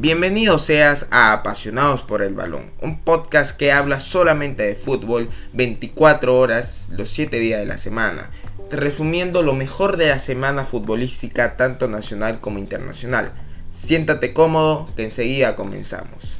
Bienvenido seas a Apasionados por el Balón, un podcast que habla solamente de fútbol 24 horas los 7 días de la semana, resumiendo lo mejor de la semana futbolística tanto nacional como internacional. Siéntate cómodo que enseguida comenzamos.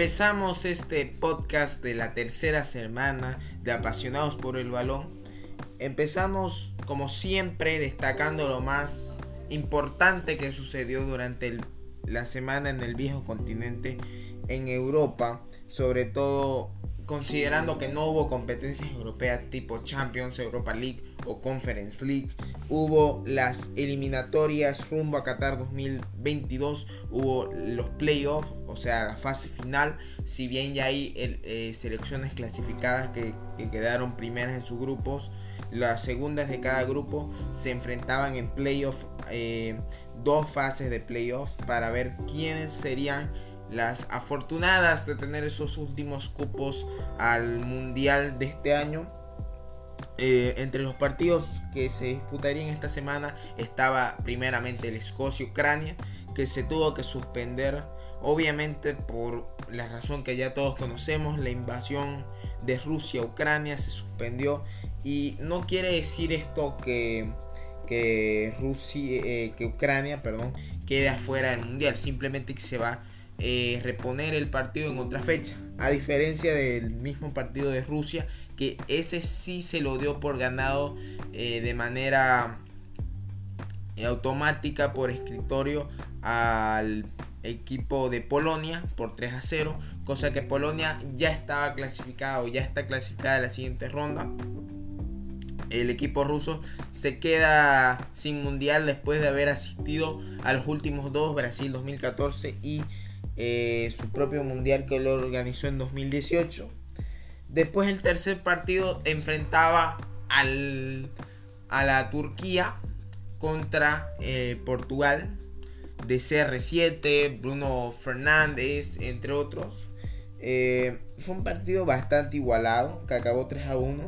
Empezamos este podcast de la tercera semana de Apasionados por el Balón. Empezamos como siempre destacando lo más importante que sucedió durante la semana en el viejo continente en Europa, sobre todo considerando que no hubo competencias europeas tipo Champions, Europa League o Conference League, hubo las eliminatorias rumbo a Qatar 2022, hubo los playoffs, o sea, la fase final, si bien ya hay eh, selecciones clasificadas que, quedaron primeras en sus grupos, las segundas de cada grupo se enfrentaban en playoffs, eh, dos fases de playoffs para ver quiénes serían las afortunadas de tener esos últimos cupos al mundial de este año. Eh, entre los partidos que se disputarían esta semana estaba primeramente el Escocia-Ucrania, que se tuvo que suspender, obviamente por la razón que ya todos conocemos, la invasión de Rusia a Ucrania se suspendió y no quiere decir esto que, que Rusia, eh, que Ucrania, perdón, quede afuera del mundial, simplemente que se va eh, reponer el partido en otra fecha. A diferencia del mismo partido de Rusia, que ese sí se lo dio por ganado eh, de manera eh, automática por escritorio al equipo de Polonia por 3 a 0, cosa que Polonia ya estaba clasificada o ya está clasificada en la siguiente ronda. El equipo ruso se queda sin mundial después de haber asistido a los últimos dos, Brasil 2014 y eh, su propio mundial que lo organizó en 2018. Después el tercer partido enfrentaba al, a la Turquía contra eh, Portugal de CR7, Bruno Fernández, entre otros. Eh, fue un partido bastante igualado, que acabó 3 a 1.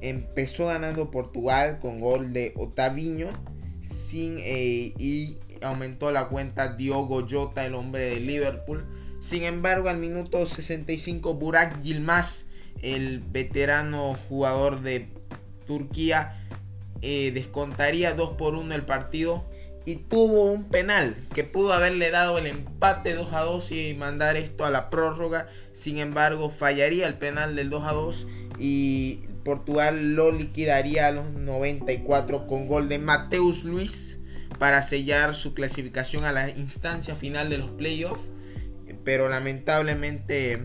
Empezó ganando Portugal con gol de Otaviño sin, y aumentó la cuenta Diogo Jota, el hombre de Liverpool. Sin embargo, al minuto 65, Burak Yilmaz, el veterano jugador de Turquía, eh, descontaría 2 por 1 el partido y tuvo un penal que pudo haberle dado el empate 2 a 2 y mandar esto a la prórroga. Sin embargo, fallaría el penal del 2 a 2 y Portugal lo liquidaría a los 94 con gol de Mateus Luis para sellar su clasificación a la instancia final de los playoffs. Pero lamentablemente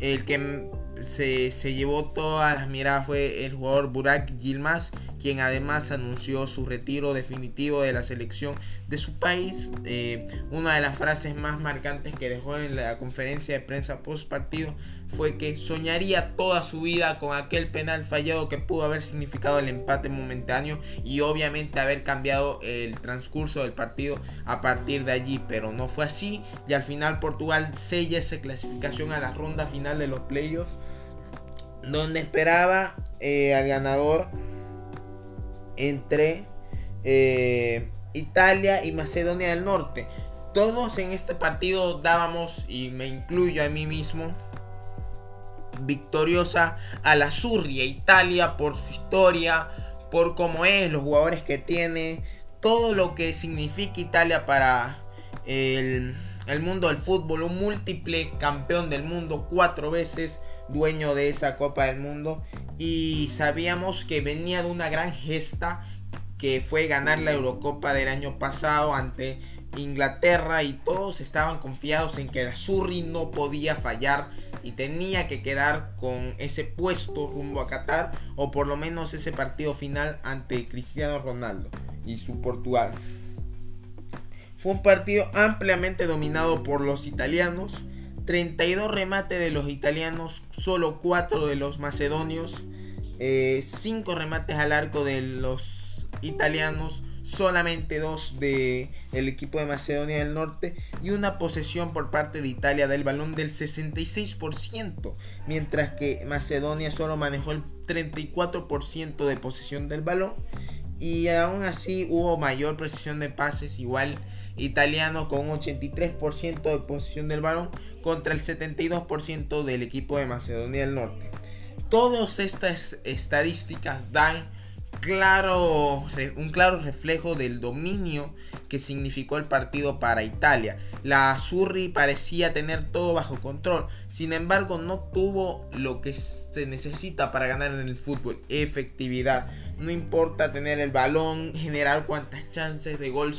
el que se, se, llevó todas las miradas fue el jugador Burak Yilmaz, quien además anunció su retiro definitivo de la selección de su país. Eh, una de las frases más marcantes que dejó en la conferencia de prensa post partido fue que soñaría toda su vida con aquel penal fallado que pudo haber significado el empate momentáneo y obviamente haber cambiado el transcurso del partido a partir de allí, pero no fue así y al final Portugal sella esa clasificación a la ronda final de los playoffs donde esperaba eh, al ganador entre eh, Italia y Macedonia del Norte. Todos en este partido dábamos, y me incluyo a mí mismo, victoriosa a la Surria Italia por su historia, por cómo es, los jugadores que tiene, todo lo que significa Italia para el, el mundo del fútbol, un múltiple campeón del mundo, cuatro veces dueño de esa Copa del Mundo y sabíamos que venía de una gran gesta que fue ganar la Eurocopa del año pasado ante Inglaterra y todos estaban confiados en que la Surri no podía fallar y tenía que quedar con ese puesto rumbo a Qatar o por lo menos ese partido final ante Cristiano Ronaldo y su Portugal. Fue un partido ampliamente dominado por los italianos 32 remates de los italianos, solo 4 de los macedonios, 5 eh, remates al arco de los italianos, solamente dos de el equipo de Macedonia del Norte y una posesión por parte de Italia del balón del 66%, mientras que Macedonia solo manejó el 34% de posesión del balón y aún así hubo mayor precisión de pases igual italiano con un 83% de posesión del balón contra el 72% del equipo de Macedonia del Norte. Todas estas estadísticas dan claro, un claro reflejo del dominio que significó el partido para Italia. La Surri parecía tener todo bajo control, sin embargo no tuvo lo que se necesita para ganar en el fútbol, efectividad. No importa tener el balón, generar cuantas chances de gol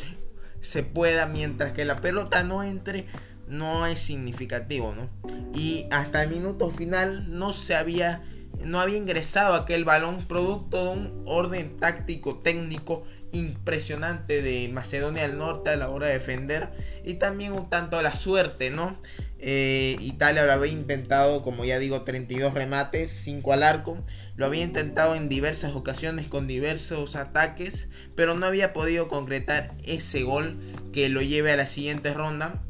se pueda, mientras que la pelota no entre, no es significativo, ¿no? Y hasta el minuto final no se había no había ingresado aquel balón producto de un orden táctico técnico impresionante de Macedonia del Norte a la hora de defender y también un tanto la suerte, ¿no? Eh, Italia lo había intentado, como ya digo, 32 remates, 5 al arco, lo había intentado en diversas ocasiones con diversos ataques, pero no había podido concretar ese gol que lo lleve a la siguiente ronda.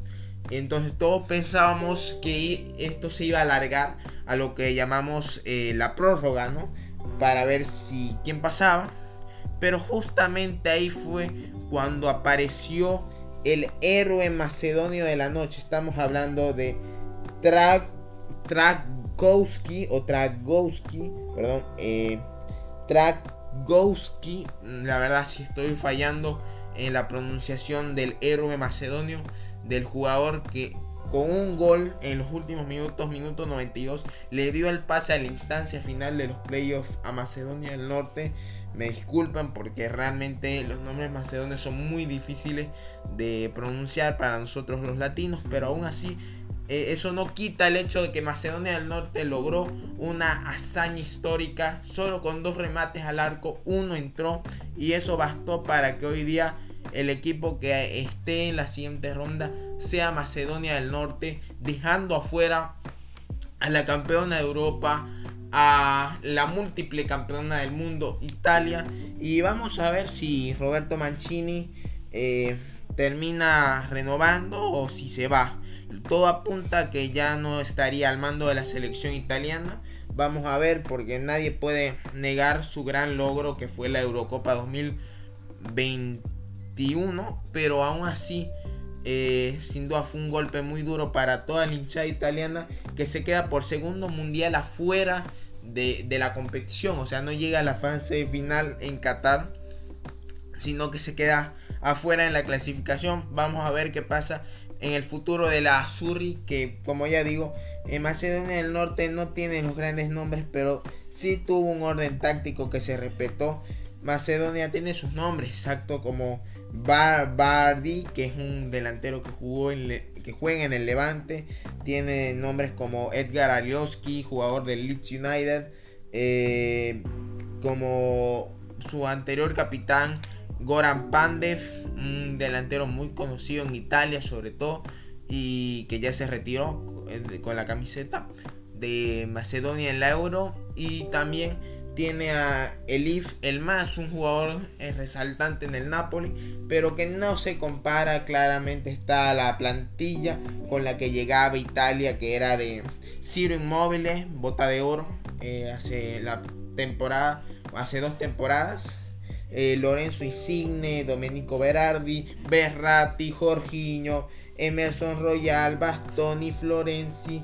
Entonces todos pensábamos que esto se iba a alargar a lo que llamamos eh, la prórroga, ¿no? Para ver si quién pasaba. Pero justamente ahí fue cuando apareció el héroe macedonio de la noche. Estamos hablando de Tra Trakowski o Trakowski, perdón, eh. La verdad, si estoy fallando en la pronunciación del héroe macedonio, del jugador que con un gol en los últimos minutos, minuto 92, le dio el pase a la instancia final de los playoffs a Macedonia del Norte. Me disculpan porque realmente los nombres macedonios son muy difíciles de pronunciar para nosotros los latinos, pero aún así eh, eso no quita el hecho de que Macedonia del Norte logró una hazaña histórica. Solo con dos remates al arco, uno entró y eso bastó para que hoy día el equipo que esté en la siguiente ronda sea Macedonia del Norte, dejando afuera a la campeona de Europa, a la múltiple campeona del mundo, Italia. Y vamos a ver si Roberto Mancini eh, termina renovando o si se va. Todo apunta que ya no estaría al mando de la selección italiana. Vamos a ver porque nadie puede negar su gran logro que fue la Eurocopa 2021. Pero aún así eh, sin duda fue un golpe muy duro para toda la hinchada italiana que se queda por segundo mundial afuera de, la competición. O sea, no llega a la fase final en Qatar, sino que se queda afuera en la clasificación. Vamos a ver qué pasa en el futuro de la Azurri, que como ya digo, en Macedonia del Norte no tiene los grandes nombres, pero sí tuvo un orden táctico que se respetó. Macedonia tiene sus nombres, exacto como Bardi, que es un delantero que jugó en que juega en el Levante. Tiene nombres como Edgar Alioski, jugador del Leeds United. Eh, como su anterior capitán Goran Pandev, un delantero muy conocido en Italia sobre todo y que ya se retiró eh, con la camiseta de Macedonia en la Euro y también tiene a Elif el más, un jugador eh, resaltante en el Napoli, pero que no se compara claramente está la plantilla con la que llegaba Italia, que era de Ciro Immobile, bota de oro, eh, hace la temporada, hace dos temporadas. Eh, Lorenzo Insigne, Domenico Berardi, Berratti, Jorginho, Emerson Royal, Bastoni, Florenzi,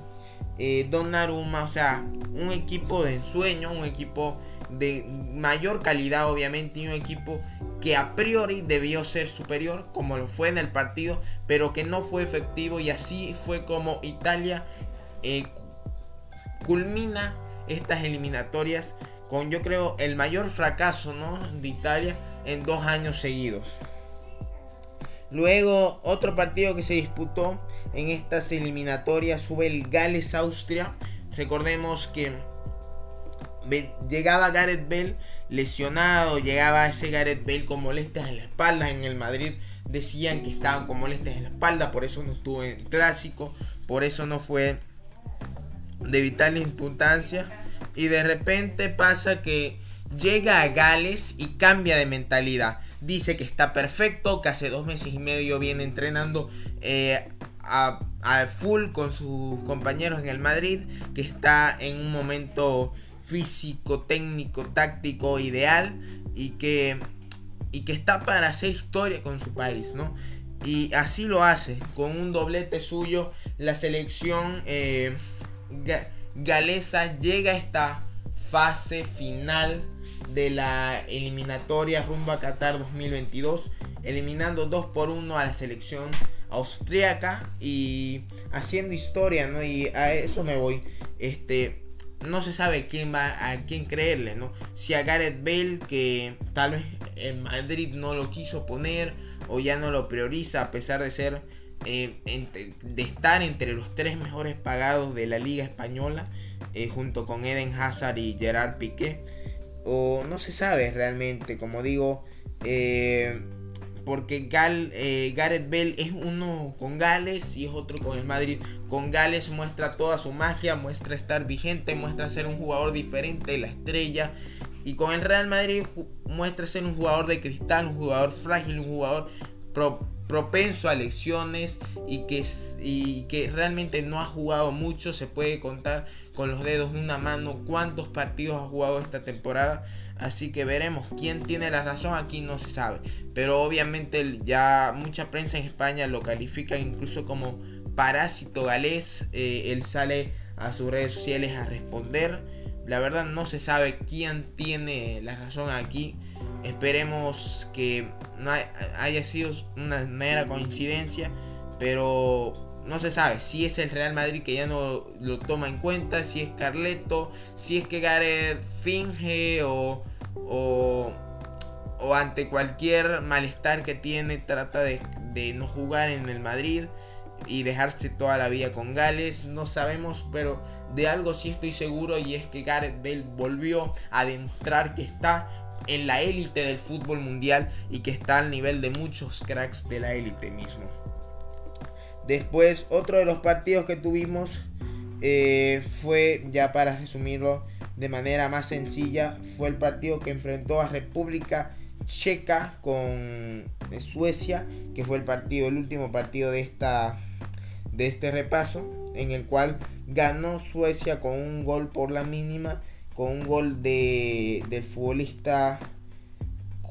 eh, Donnarumma, o sea, un equipo de ensueño, un equipo de mayor calidad obviamente y un equipo que a priori debió ser superior como lo fue en el partido, pero que no fue efectivo y así fue como Italia eh, culmina estas eliminatorias con yo creo el mayor fracaso ¿no? de Italia en dos años seguidos. Luego otro partido que se disputó en estas eliminatorias fue el Gales-Austria. Recordemos que llegaba Gareth Bale lesionado, llegaba ese Gareth Bale con molestias en la espalda. En el Madrid decían que estaban con molestias en la espalda, por eso no estuvo en el clásico, por eso no fue de vital importancia. Y de repente pasa que llega a Gales y cambia de mentalidad. dice que está perfecto, que hace dos meses y medio viene entrenando eh, a, full con sus compañeros en el Madrid, que está en un momento físico, técnico, táctico ideal y que, y que está para hacer historia con su país, ¿no? Y así lo hace, con un doblete suyo, la selección eh, galesa llega a esta fase final de la eliminatoria rumbo a Qatar 2022, eliminando 2 por 1 a la selección austriaca y haciendo historia, ¿no? Y a eso me voy. Este, no se sabe quién va a quién creerle, ¿no? Si a Gareth Bale que tal vez en Madrid no lo quiso poner o ya no lo prioriza a pesar de ser eh, de estar entre los tres mejores pagados de la liga española eh, junto con Eden Hazard y Gerard Piqué o no se sabe realmente, como digo, eh, porque Gal, eh, Gareth Bell es uno con Gales y es otro con el Madrid. Con Gales muestra toda su magia, muestra estar vigente, muestra ser un jugador diferente, la estrella. Y con el Real Madrid muestra ser un jugador de cristal, un jugador frágil, un jugador propenso a lesiones y que, y que realmente no ha jugado mucho. Se puede contar con los dedos de una mano cuántos partidos ha jugado esta temporada. Así que veremos quién tiene la razón, aquí no se sabe. Pero obviamente ya mucha prensa en España lo califica incluso como parásito galés. Eh, él sale a sus redes sociales a responder. La verdad no se sabe quién tiene la razón aquí. Esperemos que no haya sido una mera coincidencia. Pero no se sabe si es el Real Madrid que ya no lo toma en cuenta, si es Carleto, si es que Gareth finge o, o, ante cualquier malestar que tiene trata de, de, no jugar en el Madrid y dejarse toda la vida con Gales. No sabemos, pero de algo sí estoy seguro y es que Gareth Bale volvió a demostrar que está en la élite del fútbol mundial y que está al nivel de muchos cracks de la élite mismo. Después, otro de los partidos que tuvimos eh, fue, ya para resumirlo de manera más sencilla, fue el partido que enfrentó a República Checa con Suecia, que fue el partido, el último partido de esta de este repaso, en el cual ganó Suecia con un gol por la mínima, con un gol de, del futbolista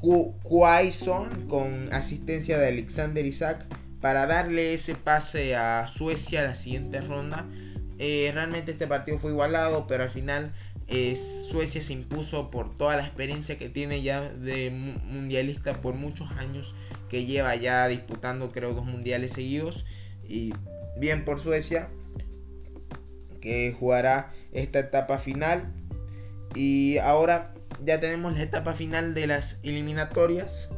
Quaison con asistencia de Alexander Isaac para darle ese pase a Suecia a la siguiente ronda. Eh, realmente este partido fue igualado, pero al final eh, Suecia se impuso por toda la experiencia que tiene ya de mundialista por muchos años, que lleva ya disputando creo dos mundiales seguidos. Y bien por Suecia, que jugará esta etapa final. Y ahora ya tenemos la etapa final de las eliminatorias.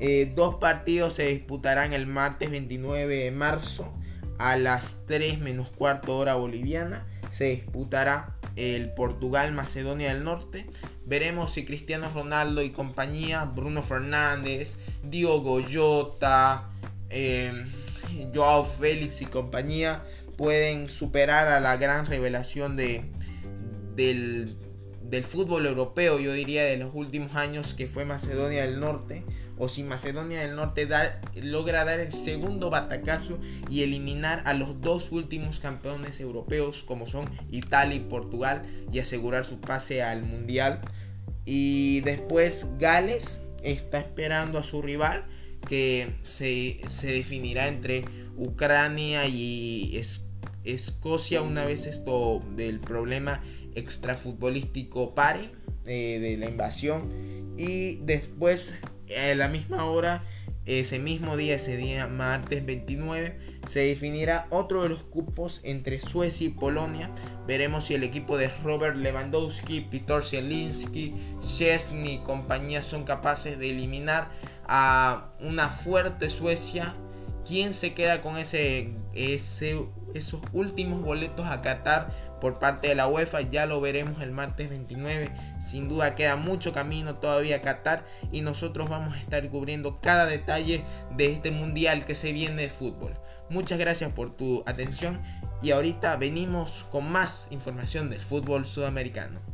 Eh, dos partidos se disputarán el martes 29 de marzo a las 3 menos cuarto hora boliviana. Se disputará el Portugal-Macedonia del Norte. Veremos si Cristiano Ronaldo y compañía, Bruno Fernández, Diogo Jota, eh, Joao Félix y compañía pueden superar a la gran revelación de, del, del fútbol europeo, yo diría de los últimos años, que fue Macedonia del Norte o si Macedonia del Norte logra dar el segundo batacazo y eliminar a los dos últimos campeones europeos como son Italia y Portugal y asegurar su pase al Mundial. Y después Gales está esperando a su rival que se, definirá entre Ucrania y Escocia una vez esto del problema extrafutbolístico pare eh, de la invasión y después a la misma hora, ese mismo día, ese día martes 29, se definirá otro de los cupos entre Suecia y Polonia. Veremos si el equipo de Robert Lewandowski, Piotr Zielinski, Chesney y compañía son capaces de eliminar a una fuerte Suecia. ¿Quién se queda con ese, ese, esos últimos boletos a Qatar por parte de la UEFA. Ya lo veremos el martes 29. Sin duda queda mucho camino todavía a Qatar y nosotros vamos a estar cubriendo cada detalle de este mundial que se viene de fútbol. Muchas gracias por tu atención y ahorita venimos con más información del fútbol sudamericano.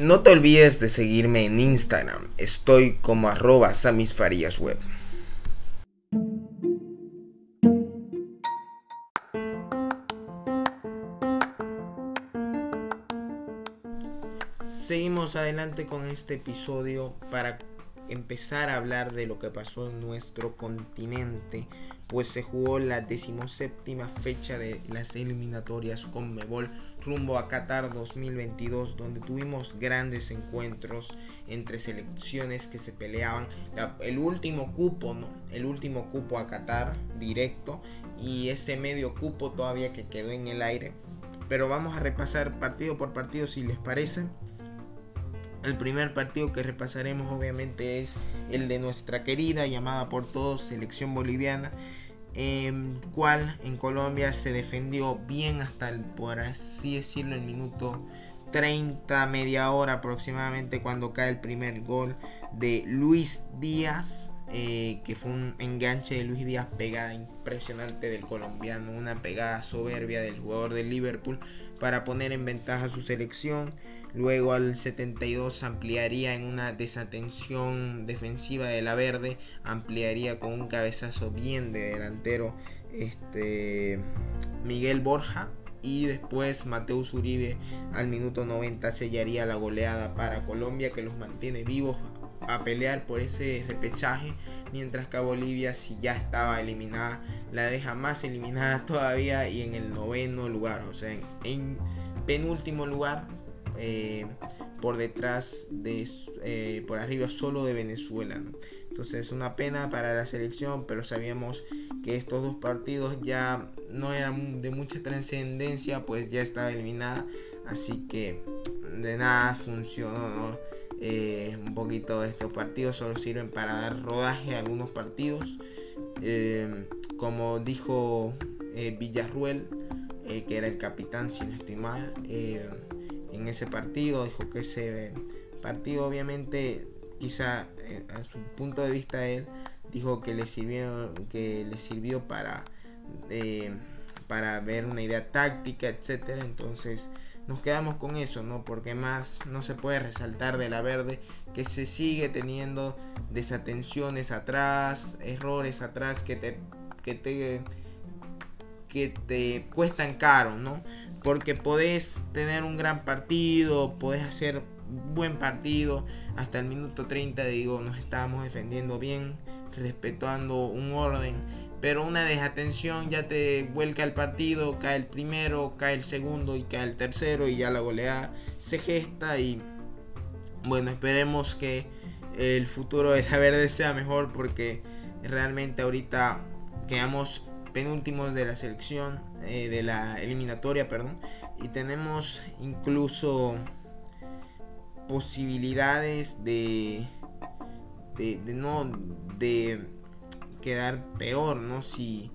No te olvides de seguirme en Instagram. Estoy como arroba samisfaríasweb. Seguimos adelante con este episodio para empezar a hablar de lo que pasó en nuestro continente, pues se jugó la decimoséptima fecha de las eliminatorias con Mebol rumbo a Qatar 2022, donde tuvimos grandes encuentros entre selecciones que se peleaban el último cupo, ¿no? El último cupo a Qatar directo y ese medio cupo todavía que quedó en el aire. Pero vamos a repasar partido por partido si les parece. El primer partido que repasaremos obviamente es el de nuestra querida, llamada por todos, selección boliviana, eh, cual en Colombia se defendió bien hasta el, por así decirlo, el minuto 30, media hora aproximadamente cuando cae el primer gol de Luis Díaz, eh, que fue un enganche de Luis Díaz pegada impresionante del colombiano, una pegada soberbia del jugador de Liverpool para poner en ventaja a su selección. Luego al 72 ampliaría en una desatención defensiva de la verde, ampliaría con un cabezazo bien de delantero este Miguel Borja. Y después Mateus Uribe al minuto 90 sellaría la goleada para Colombia que los mantiene vivos a pelear por ese repechaje mientras que Bolivia si ya estaba eliminada la deja más eliminada todavía y en el noveno lugar o sea en penúltimo lugar eh, por detrás de eh, por arriba solo de Venezuela entonces es una pena para la selección pero sabíamos que estos dos partidos ya no eran de mucha trascendencia pues ya estaba eliminada así que de nada funcionó eh, un poquito estos partidos solo sirven para dar rodaje a algunos partidos. Como dijo Villarruel que era el capitán si no estoy mal en ese partido. Dijo que ese partido obviamente quizá eh, a su punto de vista él dijo que le sirvió que le sirvió para eh, para ver una idea táctica etcétera entonces nos quedamos con eso no porque más no se puede resaltar de la verde que se sigue teniendo desatenciones atrás errores atrás que te que te que te cuestan caro no porque podés tener un gran partido, podés hacer buen partido. Hasta el minuto 30, digo, nos estábamos defendiendo bien, respetando un orden. Pero una desatención ya te vuelca el partido, cae el primero, cae el segundo y cae el tercero y ya la goleada se gesta y bueno, esperemos que el futuro de la verde sea mejor porque realmente ahorita quedamos penúltimos de la selección, eh, de la eliminatoria, perdón, y tenemos incluso posibilidades de, de, no, de quedar peor, ¿no? Si,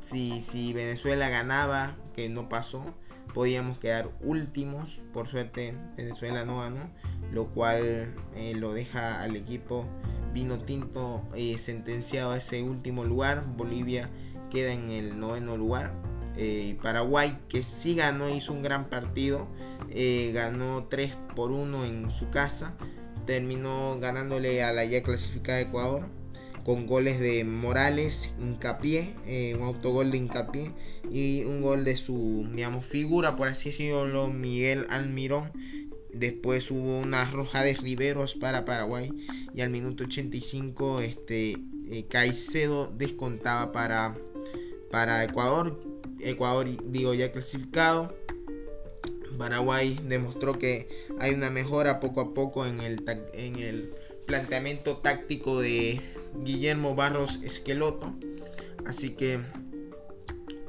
si, si Venezuela ganaba, que no pasó, podíamos quedar últimos, por suerte Venezuela no ganó, lo cual eh, lo deja al equipo vino tinto eh, sentenciado a ese último lugar, Bolivia queda en el noveno lugar. Eh, Paraguay que sí ganó, hizo un gran partido, eh, ganó 3 por 1 en su casa, terminó ganándole a la ya clasificada Ecuador con goles de Morales, Hincapié, eh, un autogol de Hincapié y un gol de su, digamos, figura, por así decirlo, Miguel Almirón. Después hubo una roja de Riveros para Paraguay y al minuto 85 este, Caicedo descontaba para para Ecuador. Ecuador, digo, ya clasificado. Paraguay demostró que hay una mejora poco a poco en el, en el planteamiento táctico de Guillermo Barros Esqueloto. Así que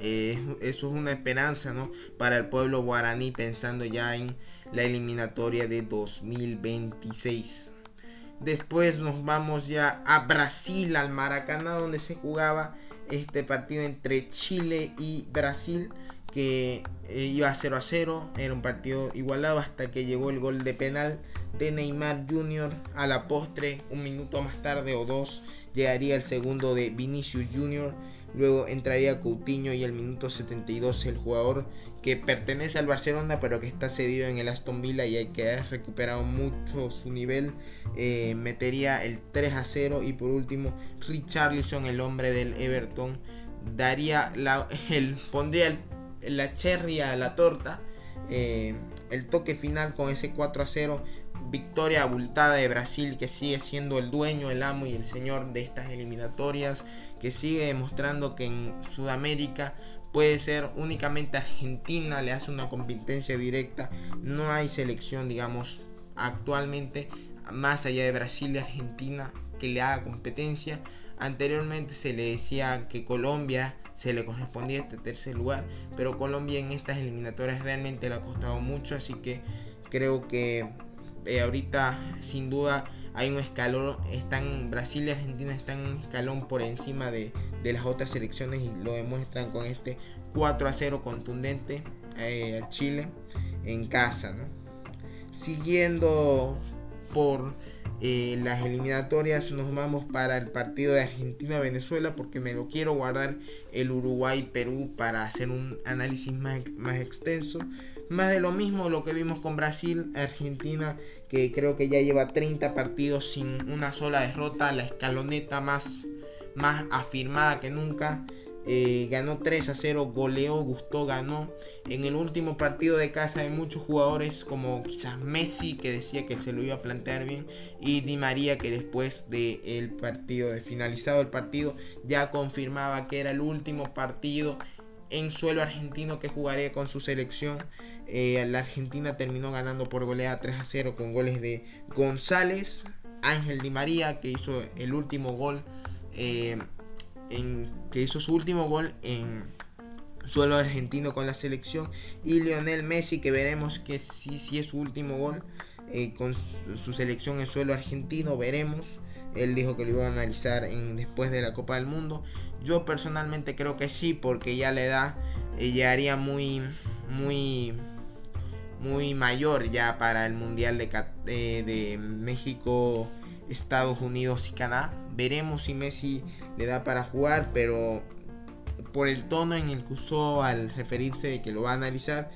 eh, eso es una esperanza ¿no? para el pueblo guaraní pensando ya en la eliminatoria de 2026. Después nos vamos ya a Brasil, al Maracaná, donde se jugaba este partido entre Chile y Brasil que eh, iba 0 a 0, era un partido igualado hasta que llegó el gol de penal de Neymar Jr. a la postre, un minuto más tarde o dos llegaría el segundo de Vinicius Jr. Luego entraría Coutinho y al minuto 72 el jugador que pertenece al Barcelona pero que está cedido en el Aston Villa y que ha recuperado mucho su nivel, eh, metería el 3 a 0 y por último Richarlison, el hombre del Everton, daría la, el, pondría la cherry a la torta, eh, el toque final con ese 4 a 0 victoria abultada de Brasil que sigue siendo el dueño, el amo y el señor de estas eliminatorias, que sigue demostrando que en Sudamérica puede ser únicamente Argentina, le hace una competencia directa, no hay selección, digamos, actualmente, más allá de Brasil y Argentina, que le haga competencia. Anteriormente se le decía que Colombia se le correspondía este tercer lugar, pero Colombia en estas eliminatorias realmente le ha costado mucho, así que creo que eh, ahorita sin duda hay un escalón, están Brasil y Argentina están un escalón por encima de, las otras selecciones y lo demuestran con este 4 a 0 contundente eh, a Chile en casa. Siguiendo por eh, las eliminatorias nos vamos para el partido de Argentina-Venezuela porque me lo quiero guardar el Uruguay-Perú para hacer un análisis más, más extenso. Más de lo mismo lo que vimos con Brasil, Argentina, que creo que ya lleva 30 partidos sin una sola derrota, la escaloneta más, más afirmada que nunca. Eh, ganó 3 a 0, goleó, gustó, ganó. En el último partido de casa hay muchos jugadores como quizás Messi que decía que se lo iba a plantear bien y Di María que después del el partido, de finalizado el partido, ya confirmaba que era el último partido en suelo argentino que jugaría con su selección. Eh, la Argentina terminó ganando por goleada 3 a 0 con goles de González, Ángel Di María, que hizo el último gol, eh, en, que hizo su último gol en suelo argentino con la selección, y Lionel Messi, que veremos que sí, sí es su último gol eh, con su, selección en suelo argentino, veremos. Él dijo que lo iba a analizar después de la Copa del Mundo. Yo personalmente creo que sí, porque ya la edad llegaría muy, muy, muy mayor ya para el Mundial de, eh, de México, Estados Unidos y Canadá. Veremos si Messi le da para jugar, pero por el tono en el que usó al referirse de que lo va a analizar,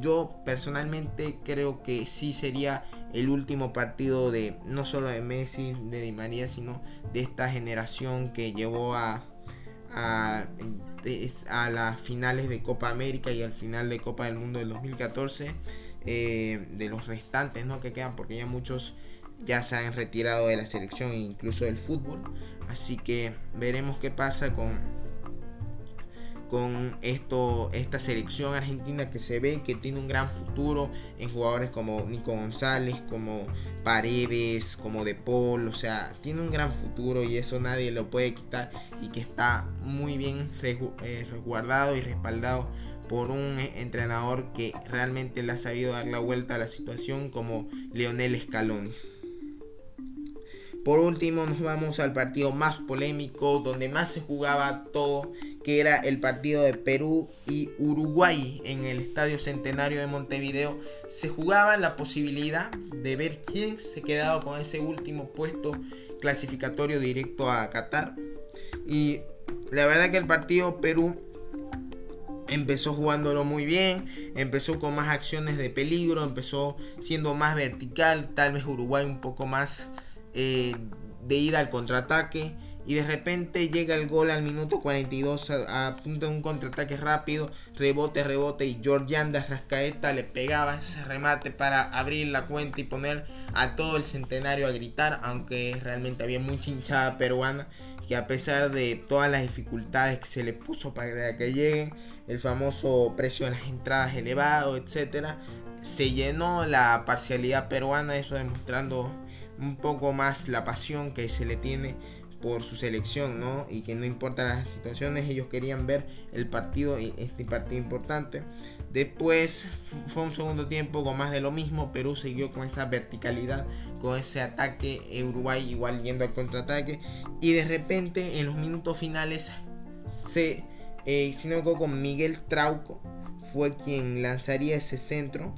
yo personalmente creo que sí sería el último partido de no solo de Messi, de Di María, sino de esta generación que llevó a, a, a las finales de Copa América y al final de Copa del Mundo del 2014, eh, de los restantes ¿no? que quedan, porque ya muchos ya se han retirado de la selección e incluso del fútbol. Así que veremos qué pasa con con esto, esta selección argentina que se ve que tiene un gran futuro en jugadores como Nico González, como Paredes, como De Paul, o sea, tiene un gran futuro y eso nadie lo puede quitar y que está muy bien eh, resguardado y respaldado por un entrenador que realmente le ha sabido dar la vuelta a la situación como Leonel Scaloni. Por último nos vamos al partido más polémico, donde más se jugaba todo, que era el partido de Perú y Uruguay en el Estadio Centenario de Montevideo. Se jugaba la posibilidad de ver quién se quedaba con ese último puesto clasificatorio directo a Qatar. Y la verdad que el partido Perú empezó jugándolo muy bien, empezó con más acciones de peligro, empezó siendo más vertical, tal vez Uruguay un poco más eh, de ida al contraataque. Y de repente llega el gol al minuto 42 a, punto de un contraataque rápido. Rebote, rebote. Y Georgian de Rascaeta le pegaba ese remate para abrir la cuenta y poner a todo el centenario a gritar. Aunque realmente había mucha hinchada peruana. Que a pesar de todas las dificultades que se le puso para que lleguen, el famoso precio de las entradas elevado, etcétera, se llenó la parcialidad peruana. Eso demostrando un poco más la pasión que se le tiene por su selección, ¿no? Y que no importa las situaciones, ellos querían ver el partido, este partido importante. Después fue un segundo tiempo con más de lo mismo. Perú siguió con esa verticalidad, con ese ataque. Uruguay igual yendo al contraataque. Y de repente en los minutos finales se, eh, si no con Miguel Trauco fue quien lanzaría ese centro.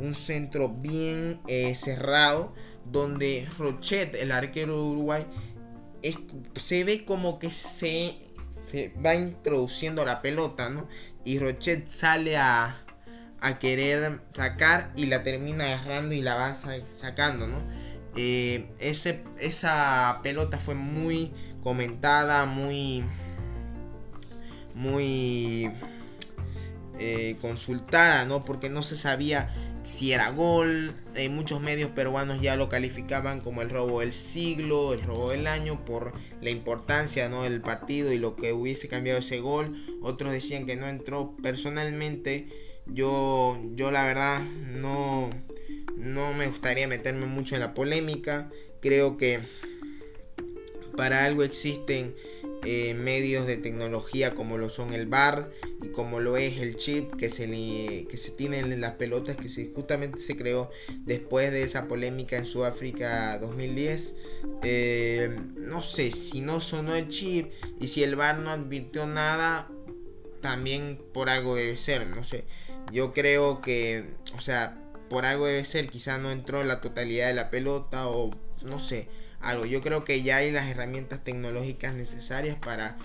Un centro bien eh, cerrado donde Rochet, el arquero de Uruguay, se ve como que se, se va introduciendo la pelota, ¿no? Y Rochet sale a, a querer sacar y la termina agarrando y la va sacando, ¿no? Eh, ese, esa pelota fue muy comentada, muy, muy eh, consultada, ¿no? Porque no se sabía si era gol. Eh, muchos medios peruanos ya lo calificaban como el robo del siglo, el robo del año, por la importancia ¿no? del partido y lo que hubiese cambiado ese gol. Otros decían que no entró. Personalmente, yo, yo la verdad no, no me gustaría meterme mucho en la polémica. Creo que para algo existen eh, medios de tecnología como lo son el bar y como lo es el chip que se, que se tiene en las pelotas que se, justamente se creó después de esa polémica en Sudáfrica 2010 eh, no sé si no sonó el chip y si el bar no advirtió nada también por algo debe ser no sé. Yo creo que o sea por algo debe ser quizá no entró la totalidad de la pelota o no sé algo. Yo creo que ya hay las herramientas tecnológicas necesarias para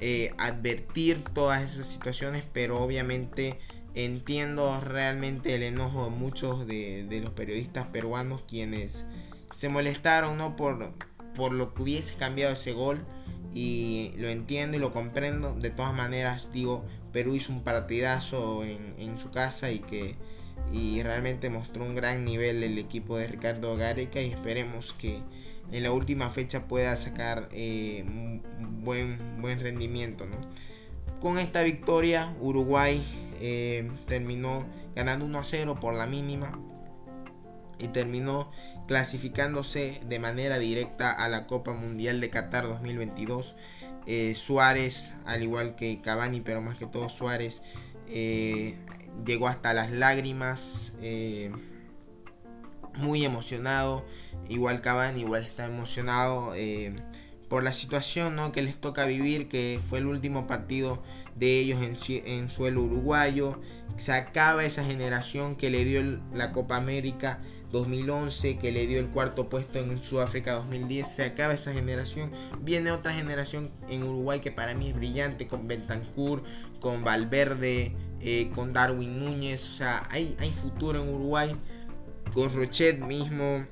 eh, advertir todas esas situaciones, pero obviamente entiendo realmente el enojo de muchos de, los periodistas peruanos quienes se molestaron ¿no? por, por lo que hubiese cambiado ese gol y lo entiendo y lo comprendo. De todas maneras, digo, Perú hizo un partidazo en, en su casa y que y realmente mostró un gran nivel el equipo de Ricardo Gareca y esperemos que en la última fecha pueda sacar eh, buen, buen rendimiento. Con esta victoria, Uruguay eh, terminó ganando 1 a 0 por la mínima y terminó clasificándose de manera directa a la Copa Mundial de Qatar 2022. Eh, Suárez, al igual que Cavani, pero más que todo Suárez, llegó hasta las lágrimas muy emocionado. Igual Cavani igual está emocionado eh, por la situación ¿no? que les toca vivir, que fue el último partido de ellos en, suelo uruguayo. Se acaba esa generación que le dio la Copa América 2011, que le dio el cuarto puesto en Sudáfrica 2010. Se acaba esa generación. Viene otra generación en Uruguay que para mí es brillante, con Bentancur, con Valverde, eh, con Darwin Núñez. O sea, hay, hay futuro en Uruguay con mismo,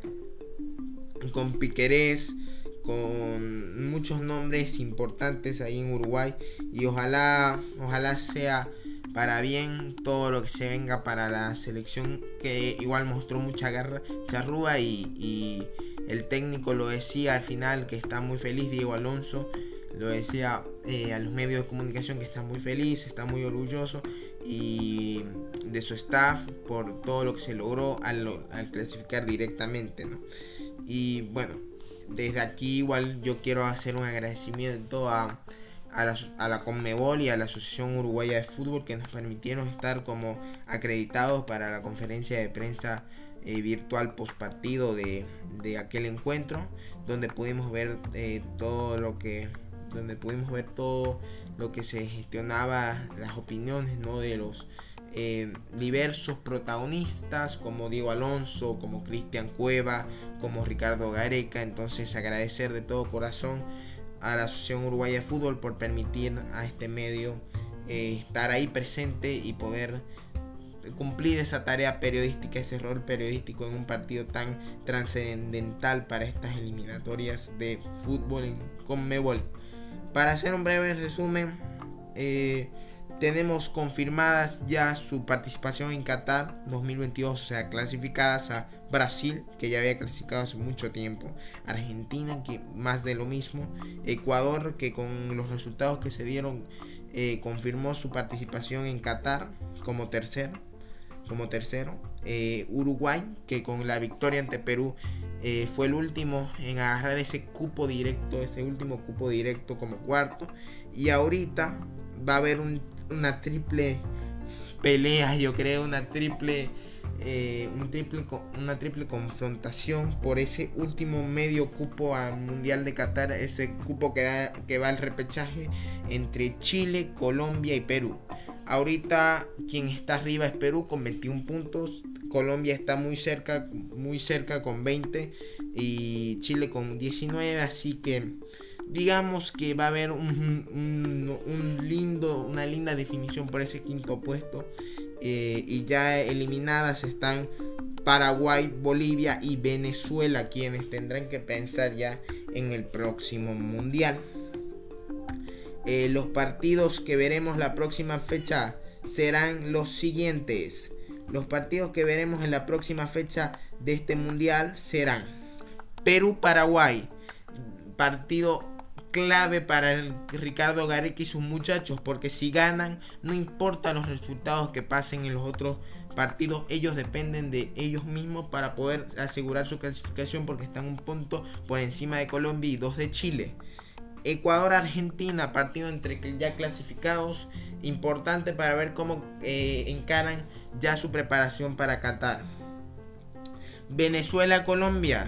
con Piquerés, con muchos nombres importantes ahí en Uruguay. Y ojalá, ojalá sea para bien todo lo que se venga para la selección que igual mostró mucha guerra charrúa y, el técnico lo decía al final que está muy feliz Diego Alonso. Lo decía eh, a los medios de comunicación que está muy feliz está muy orgulloso y de su staff por todo lo que se logró al, clasificar directamente. Y bueno, desde aquí igual yo quiero hacer un agradecimiento a, a, la, a la Conmebol y a la Asociación Uruguaya de Fútbol que nos permitieron estar como acreditados para la conferencia de prensa eh, virtual post partido de, de, aquel encuentro donde pudimos ver eh, todo lo que donde pudimos ver todo lo que se gestionaba las opiniones ¿no? de los eh, diversos protagonistas como Diego Alonso, como Cristian Cueva, como Ricardo Gareca. Entonces agradecer de todo corazón a la Asociación Uruguaya de Fútbol por permitir a este medio eh, estar ahí presente y poder cumplir esa tarea periodística, ese rol periodístico en un partido tan trascendental para estas eliminatorias de fútbol en Conmebol. Para hacer un breve resumen, eh, tenemos confirmadas ya su participación en Qatar 2022, o sea, clasificadas a Brasil, que ya había clasificado hace mucho tiempo, Argentina, que más de lo mismo, Ecuador, que con los resultados que se dieron eh, confirmó su participación en Qatar como tercero, como tercero, eh, Uruguay, que con la victoria ante Perú eh, fue el último en agarrar ese cupo directo, ese último cupo directo como cuarto. Y ahorita va a haber una triple pelea, yo creo, una triple, eh, una triple confrontación por ese último medio cupo al Mundial de Qatar, ese cupo que va al repechaje entre Chile, Colombia y Perú. Ahorita quien está arriba es Perú con 21 puntos, Colombia está muy cerca, muy cerca con 20 y Chile con 19, así que digamos que va a haber un, lindo, una linda definición por ese quinto puesto. Y ya eliminadas están Paraguay, Bolivia y Venezuela, quienes tendrán que pensar ya en el próximo mundial. Eh, los partidos que veremos la próxima fecha serán los siguientes. Los partidos que veremos en la próxima fecha de este mundial serán Perú-Paraguay. Partido clave para Ricardo Gareca y sus muchachos, porque si ganan, no importa los resultados que pasen en los otros partidos, ellos dependen de ellos mismos para poder asegurar su clasificación, porque están un punto por encima de Colombia y dos de Chile. Ecuador-Argentina, partido entre ya clasificados, importante para ver cómo eh, encaran ya su preparación para Qatar. Venezuela-Colombia,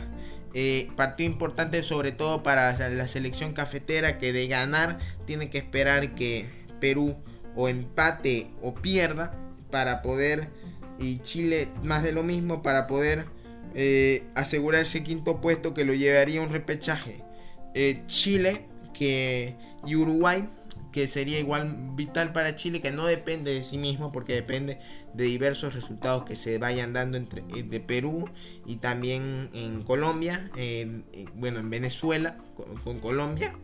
eh, partido importante sobre todo para la selección cafetera que de ganar tiene que esperar que Perú o empate o pierda para poder y Chile más de lo mismo para poder eh, asegurarse quinto puesto que lo llevaría a un repechaje. Chile y Uruguay, que sería igual vital para Chile, que no depende de sí mismo, porque depende de diversos resultados que se vayan dando entre eh, de Perú y también en Colombia, bueno, en Venezuela con, Colombia.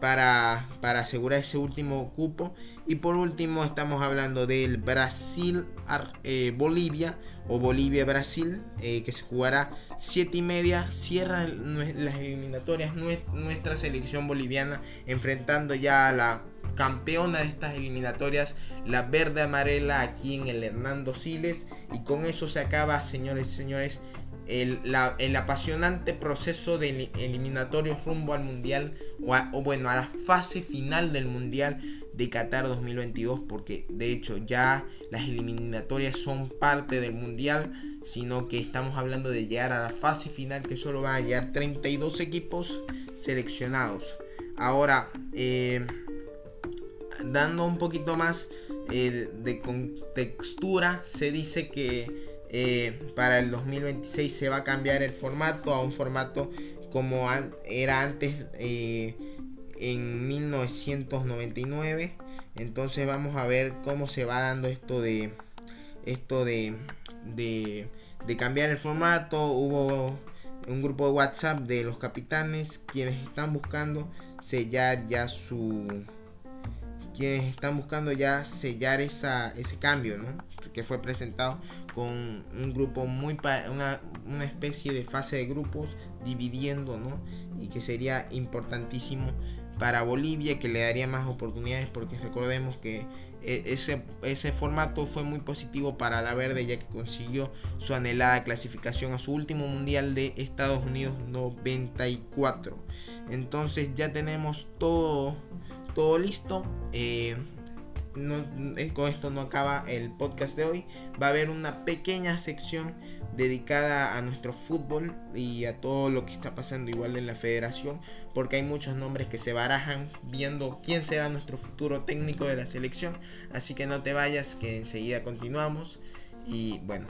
Para, para, asegurar ese último cupo. Y por último estamos hablando del Brasil-Bolivia eh, o Bolivia-Brasil, eh, que se jugará 7 y media. Cierra las eliminatorias nuestra selección boliviana, enfrentando ya a la campeona de estas eliminatorias, la verde amarela aquí en el Hernando Siles. Y con eso se acaba, señores y señores, el, apasionante proceso de eliminatorios rumbo al mundial, o, o bueno, a la fase final del mundial de Qatar 2022 porque de hecho ya las eliminatorias son parte del mundial sino que estamos hablando de llegar a la fase final que solo van a llegar 32 equipos seleccionados. Ahora eh, dando un poquito más eh, de contextura se dice que eh, para el 2026 se va a cambiar el formato a un formato como era antes en 1999. Entonces vamos a ver cómo se va dando esto de esto de, de, cambiar el formato. Hubo un grupo de WhatsApp de los capitanes quienes están buscando sellar ya su quienes están buscando ya sellar esa, ese cambio, ¿no? Que fue presentado con un grupo muy una, una especie de fase de grupos dividiendo, ¿no? Y que sería importantísimo para Bolivia que le daría más oportunidades porque recordemos que eh, ese, ese formato fue muy positivo para la verde ya que consiguió su anhelada clasificación a su último mundial de Estados Unidos 94 entonces ya tenemos todo todo listo eh, eh, con esto no acaba el podcast de hoy. Va a haber una pequeña sección dedicada a nuestro fútbol y a todo lo que está pasando igual en la federación, porque hay muchos nombres que se barajan viendo quién será nuestro futuro técnico de la selección, así que no te vayas, que enseguida continuamos. Y bueno.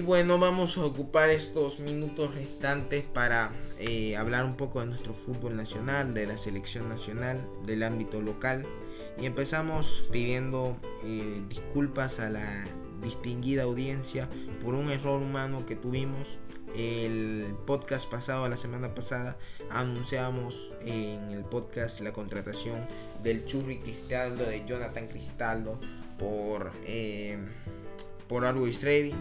Y bueno, vamos a ocupar estos minutos restantes para eh, hablar un poco de nuestro fútbol nacional, de la selección nacional, del ámbito local. Y empezamos pidiendo eh, disculpas a la distinguida audiencia por un error humano que tuvimos. El podcast pasado, la semana pasada, anunciamos en el podcast la contratación del Churri Cristaldo, de Jonathan Cristaldo, por, eh, por Always Ready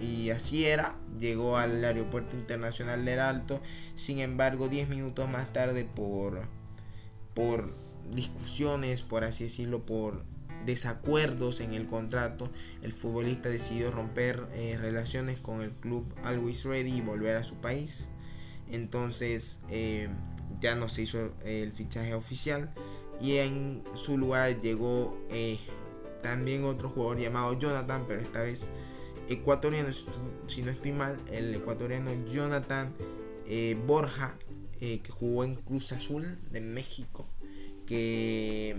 y así era, llegó al aeropuerto internacional del Alto, sin embargo 10 minutos más tarde por, por discusiones, por así decirlo, por desacuerdos en el contrato, el futbolista decidió romper eh, relaciones con el club Always Ready y volver a su país. Entonces eh, ya no se hizo el fichaje oficial. Y en su lugar llegó eh, también otro jugador llamado Jonathan, pero esta vez ecuatoriano, si no estoy mal, el ecuatoriano Jonathan eh, Borja, eh, que jugó en Cruz Azul de México, que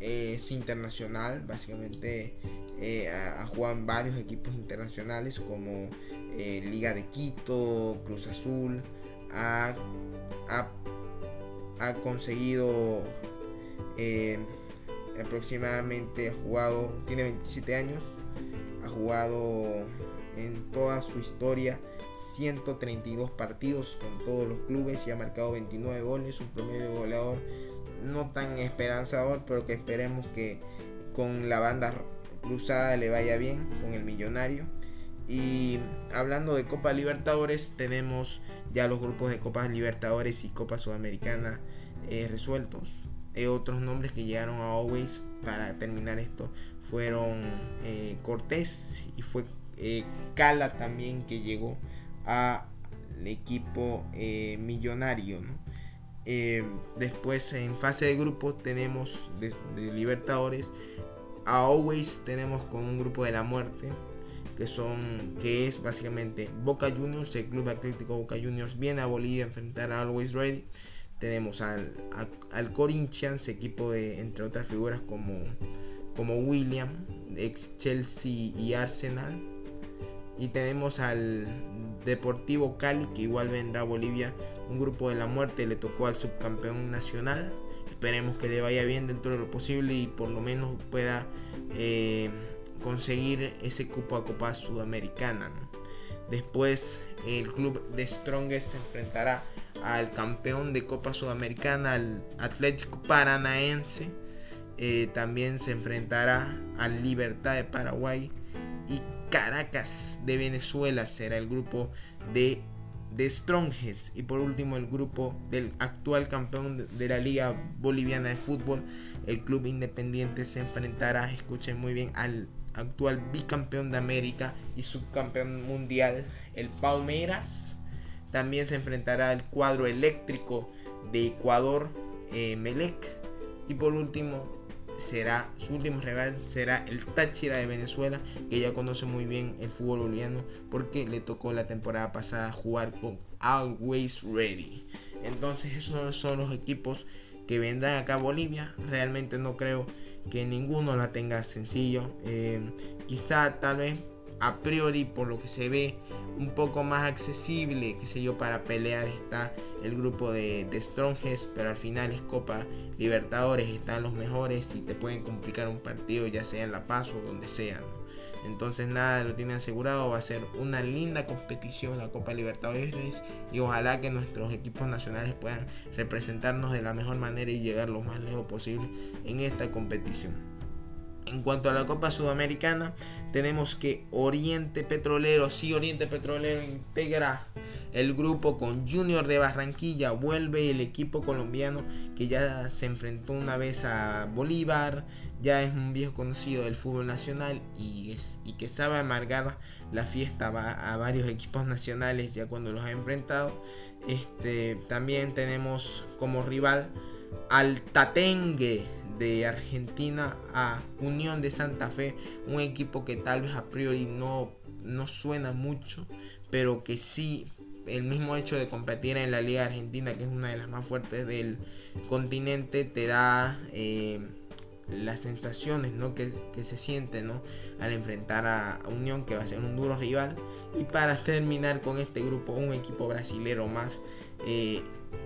es internacional, básicamente eh, ha, jugado en varios equipos internacionales como eh, Liga de Quito, Cruz Azul, ha, ha, conseguido eh, aproximadamente, ha jugado, tiene 27 años, jugado en toda su historia 132 partidos con todos los clubes y ha marcado 29 goles, un promedio de goleador no tan esperanzador, pero que esperemos que con la banda cruzada le vaya bien, con el millonario. Y hablando de Copa Libertadores, tenemos ya los grupos de Copa Libertadores y Copa Sudamericana eh, resueltos. Eh, otros nombres que llegaron a Always para terminar esto fueron eh, Cortés y fue Cala también que llegó al equipo millonario. después en fase de grupos tenemos de, de Libertadores a Always tenemos con un grupo de la muerte que son que es básicamente Boca Juniors, el Club Atlético Boca Juniors viene a Bolivia a enfrentar a Always Ready. Tenemos al, al Corinthians, equipo de entre otras figuras como, como William, ex Chelsea y Arsenal. Y tenemos al Deportivo Cali, que igual vendrá a Bolivia. Un grupo de la muerte le tocó al subcampeón nacional. Esperemos que le vaya bien dentro de lo posible y por lo menos pueda eh, conseguir ese cupo a Copa Sudamericana. Después el club de Strongest se enfrentará al campeón de Copa Sudamericana, al Atlético Paranaense. Eh, también se enfrentará al Libertad de Paraguay y Caracas de Venezuela será el grupo de, de Strongest. Y por último el grupo del actual campeón de la Liga Boliviana de Fútbol, el Club Independiente se enfrentará, escuchen muy bien, al actual bicampeón de América y subcampeón mundial, el Palmeiras. También se enfrentará al cuadro eléctrico de Ecuador, eh, Melec. Y por último, será su último rival será el Táchira de Venezuela, que ya conoce muy bien el fútbol boliviano porque le tocó la temporada pasada jugar con Always Ready. Entonces esos son los equipos que vendrán acá a Bolivia. Realmente no creo que ninguno la tenga sencillo. Eh, quizá tal vez a priori por lo que se ve un poco más accesible, que sé yo, para pelear está el grupo de, de Strongest, pero al final es Copa Libertadores, están los mejores y te pueden complicar un partido ya sea en La Paz o donde sea. Entonces nada lo tiene asegurado, va a ser una linda competición la Copa Libertadores y ojalá que nuestros equipos nacionales puedan representarnos de la mejor manera y llegar lo más lejos posible en esta competición. En cuanto a la Copa Sudamericana, tenemos que Oriente Petrolero, sí, Oriente Petrolero integra el grupo con Junior de Barranquilla. Vuelve el equipo colombiano que ya se enfrentó una vez a Bolívar, ya es un viejo conocido del fútbol nacional y, que sabe amargar la fiesta a, varios equipos nacionales ya cuando los ha enfrentado. Este, también tenemos como rival al Tatengue de Argentina a Unión de Santa Fe, un equipo que tal vez a priori no, no suena mucho, pero que sí el mismo hecho de competir en la Liga Argentina, que es una de las más fuertes del continente, te da eh, las sensaciones ¿no? que, se sienten ¿no? al enfrentar a, Unión, que va a ser un duro rival. Y para terminar con este grupo, un equipo brasilero más. Eh,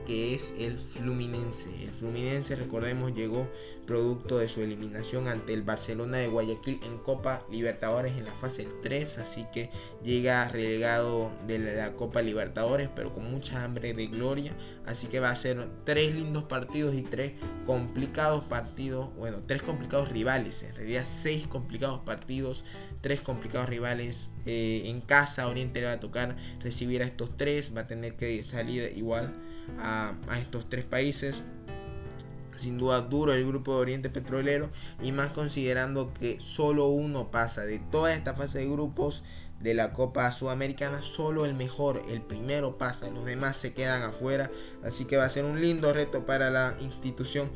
que es el Fluminense. El Fluminense, recordemos, llegó producto de su eliminación ante el Barcelona de Guayaquil en Copa Libertadores en la fase 3, así que llega relegado de la Copa Libertadores, pero con mucha hambre de gloria, así que va a ser tres lindos partidos y tres complicados partidos, bueno, tres complicados rivales, en realidad seis complicados partidos, tres complicados rivales eh, en casa, Oriente le va a tocar recibir a estos tres, va a tener que salir igual a, estos tres países sin duda duro el grupo de Oriente Petrolero y más considerando que solo uno pasa de toda esta fase de grupos de la Copa Sudamericana, solo el mejor, el primero pasa, los demás se quedan afuera, así que va a ser un lindo reto para la institución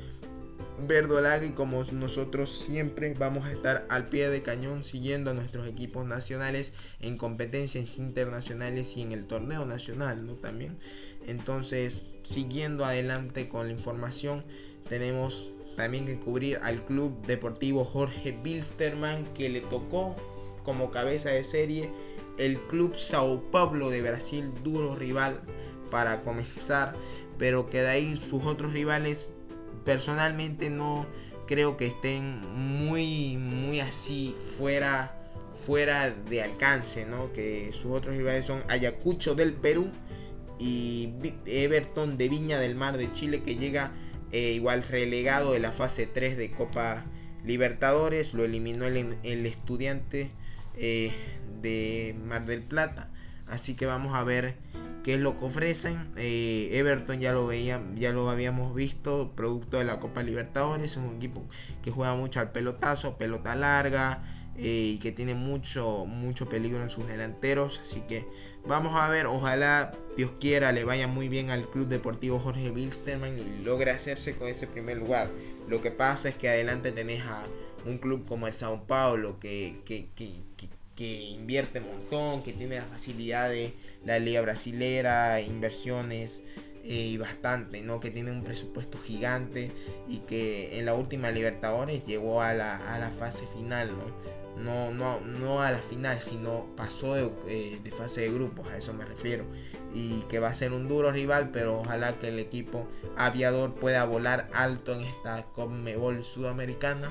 verdolaga y como nosotros siempre vamos a estar al pie de cañón siguiendo a nuestros equipos nacionales en competencias internacionales y en el torneo nacional, ¿no? También. Entonces, siguiendo adelante con la información, tenemos también que cubrir al Club Deportivo Jorge Bilsterman que le tocó como cabeza de serie el club Sao Paulo de Brasil, duro rival para comenzar, pero que de ahí sus otros rivales personalmente no creo que estén muy muy así fuera fuera de alcance, ¿no? Que sus otros rivales son Ayacucho del Perú y Everton de Viña del Mar de Chile que llega eh, igual relegado de la fase 3 de Copa Libertadores, lo eliminó el, el estudiante eh, de Mar del Plata, así que vamos a ver qué es lo que ofrecen. Eh, Everton ya lo veía, ya lo habíamos visto, producto de la Copa Libertadores, es un equipo que juega mucho al pelotazo, pelota larga eh, y que tiene mucho, mucho peligro en sus delanteros. Así que vamos a ver, ojalá Dios quiera le vaya muy bien al Club Deportivo Jorge Wilstermann y logre hacerse con ese primer lugar. Lo que pasa es que adelante tenés a un club como el Sao Paulo que, que, que, que invierte un montón, que tiene la facilidad de la liga brasilera, inversiones eh, y bastante, ¿no? Que tiene un presupuesto gigante y que en la última Libertadores llegó a la, a la fase final, ¿no? No, no, no a la final, sino pasó de, eh, de, fase de grupos, a eso me refiero. Y que va a ser un duro rival, pero ojalá que el equipo aviador pueda volar alto en esta Conmebol sudamericana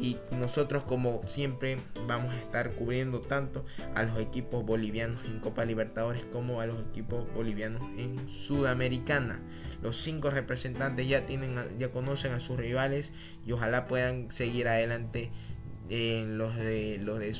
y nosotros como siempre vamos a estar cubriendo tanto a los equipos bolivianos en Copa Libertadores como a los equipos bolivianos en Sudamericana. Los cinco representantes ya tienen ya conocen a sus rivales y ojalá puedan seguir adelante en los de los de,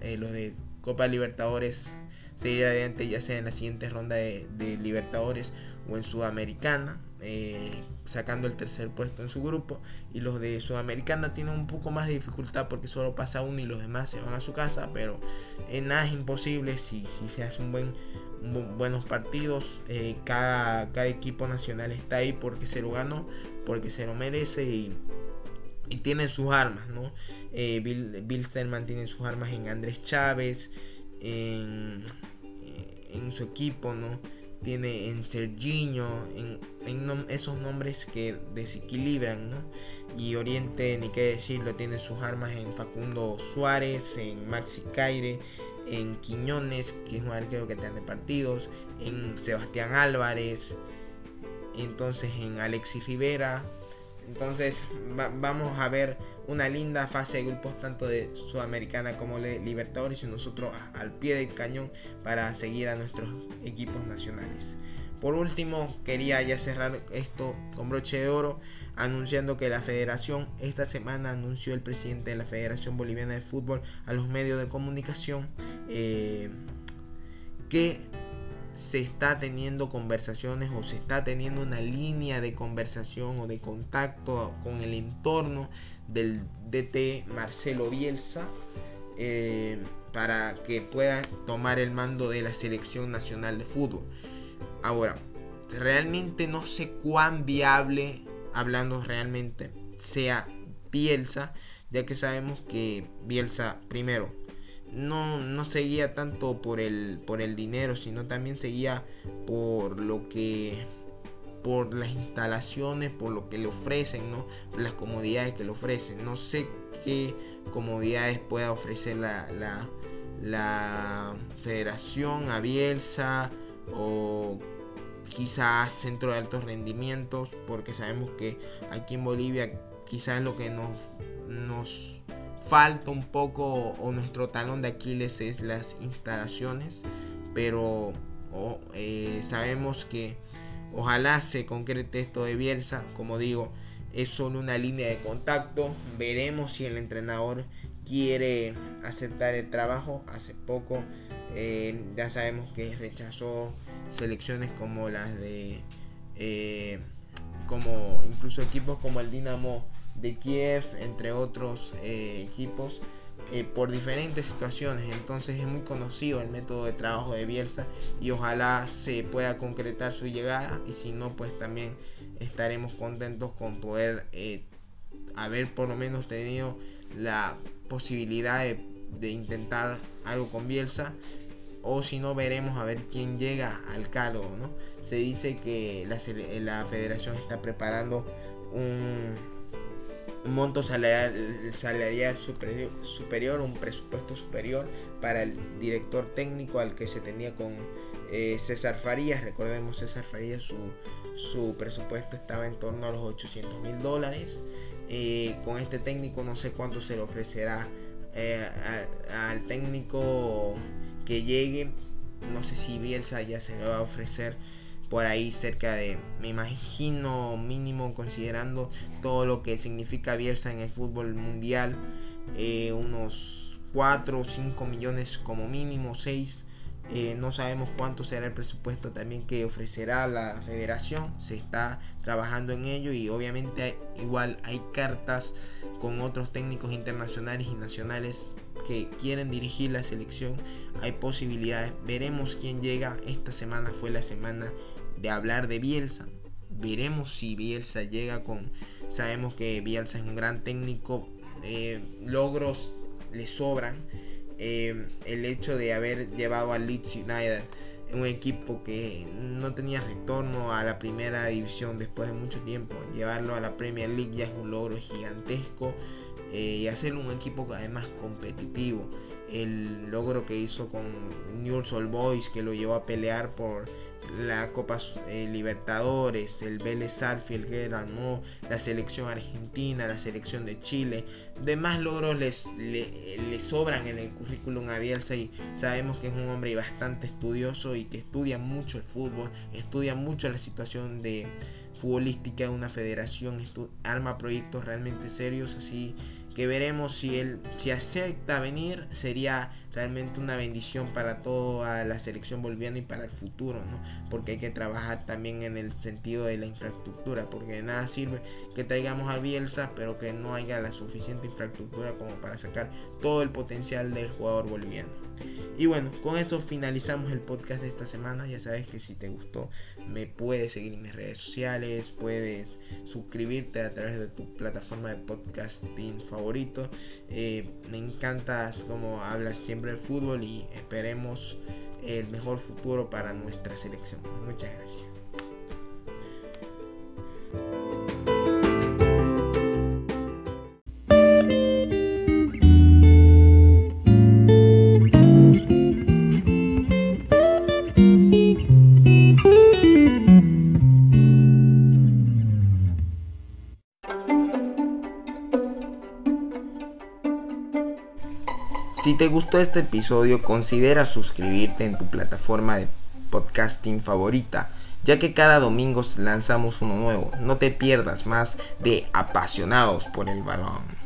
eh, los de Copa Libertadores seguir adelante ya sea en la siguiente ronda de, Libertadores o en Sudamericana eh, sacando el tercer puesto en su grupo. Y los de Sudamericana tienen un poco más de dificultad porque solo pasa uno y los demás se van a su casa. Pero en nada es imposible si, si se hace un buen, buenos partidos. Eh, cada, cada, equipo nacional está ahí porque se lo ganó, porque se lo merece y, y tienen sus armas. ¿no? Eh, Bill, Bill tiene sus armas en Andrés Chávez, en, en su equipo. ¿no? tiene en Serginho, en, esos nombres que desequilibran, ¿no? Y Oriente, ni qué decirlo, tiene sus armas en Facundo Suárez, en Maxi Caire, en Quiñones, que es un arquero que tiene partidos, en Sebastián Álvarez, entonces en Alexis Rivera. Entonces vamos a ver una linda fase de grupos tanto de Sudamericana como de Libertadores y nosotros al pie del cañón para seguir a nuestros equipos nacionales. Por último, quería ya cerrar esto con broche de oro anunciando que la federación esta semana anunció el presidente de la Federación Boliviana de Fútbol a los medios de comunicación eh, que se está teniendo conversaciones o se está teniendo una línea de conversación o de contacto con el entorno del DT Marcelo Bielsa eh, para que pueda tomar el mando de la selección nacional de fútbol. Ahora, realmente no sé cuán viable, hablando realmente, sea Bielsa, ya que sabemos que Bielsa, primero, no, no seguía tanto por el, por el dinero, sino también seguía por lo que por las instalaciones, por lo que le ofrecen, ¿no? Por las comodidades que le ofrecen. No sé qué comodidades pueda ofrecer la, la, la Federación a Bielsa o quizás centro de altos rendimientos, porque sabemos que aquí en Bolivia quizás lo que nos, nos falta un poco o nuestro talón de Aquiles es las instalaciones, pero eh, sabemos que Ojalá se concrete esto de Bielsa. Como digo, es solo una línea de contacto. Veremos si el entrenador quiere aceptar el trabajo. Hace poco eh, ya sabemos que rechazó selecciones como las de... Eh, como incluso equipos como el Dinamo de Kiev, entre otros eh, equipos. Eh, por diferentes situaciones. Entonces es muy conocido el método de trabajo de Bielsa y ojalá se pueda concretar su llegada y si no pues también estaremos contentos con poder eh, haber por lo menos tenido la posibilidad de, intentar algo con Bielsa o si no veremos a ver quién llega al cargo. ¿no? Se dice que la, la federación está preparando un monto salarial, salarial superior, superior, un presupuesto superior para el director técnico al que se tenía con eh, César Farías. Recordemos, César Farías, su, su presupuesto estaba en torno a los 800 mil dólares. Eh, con este técnico no sé cuánto se le ofrecerá eh, al técnico que llegue. No sé si Bielsa ya se le va a ofrecer por ahí cerca de, me imagino, mínimo considerando todo lo que significa Bielsa en el fútbol mundial, eh, unos 4 o 5 millones como mínimo, 6. Eh, no sabemos cuánto será el presupuesto también que ofrecerá la federación. Se está trabajando en ello y obviamente igual hay cartas con otros técnicos internacionales y nacionales que quieren dirigir la selección. Hay posibilidades. Veremos quién llega. Esta semana fue la semana de hablar de Bielsa. Veremos si Bielsa llega con... Sabemos que Bielsa es un gran técnico. Eh, logros le sobran. Eh, el hecho de haber llevado a Leeds United, un equipo que no tenía retorno a la primera división después de mucho tiempo, llevarlo a la Premier League ya es un logro gigantesco eh, y hacerlo un equipo además competitivo. El logro que hizo con Newell's Old Boys que lo llevó a pelear por la Copa eh, Libertadores, el Vélez Sarfield que armó, la selección argentina, la selección de Chile. Demás logros les, le, sobran en el currículum a y sabemos que es un hombre bastante estudioso y que estudia mucho el fútbol, estudia mucho la situación de futbolística de una federación, arma proyectos realmente serios, así que veremos si él si acepta venir sería realmente una bendición para toda la selección boliviana y para el futuro, ¿no? Porque hay que trabajar también en el sentido de la infraestructura, porque de nada sirve que traigamos a Bielsa, pero que no haya la suficiente infraestructura como para sacar todo el potencial del jugador boliviano. Y bueno, con eso finalizamos el podcast de esta semana. Ya sabes que si te gustó, me puedes seguir en mis redes sociales, puedes suscribirte a través de tu plataforma de podcasting favorito. Eh, me encanta como hablas siempre del fútbol y esperemos el mejor futuro para nuestra selección. Muchas gracias. Este episodio, considera suscribirte en tu plataforma de podcasting favorita, ya que cada domingo lanzamos uno nuevo. No te pierdas más de apasionados por el balón.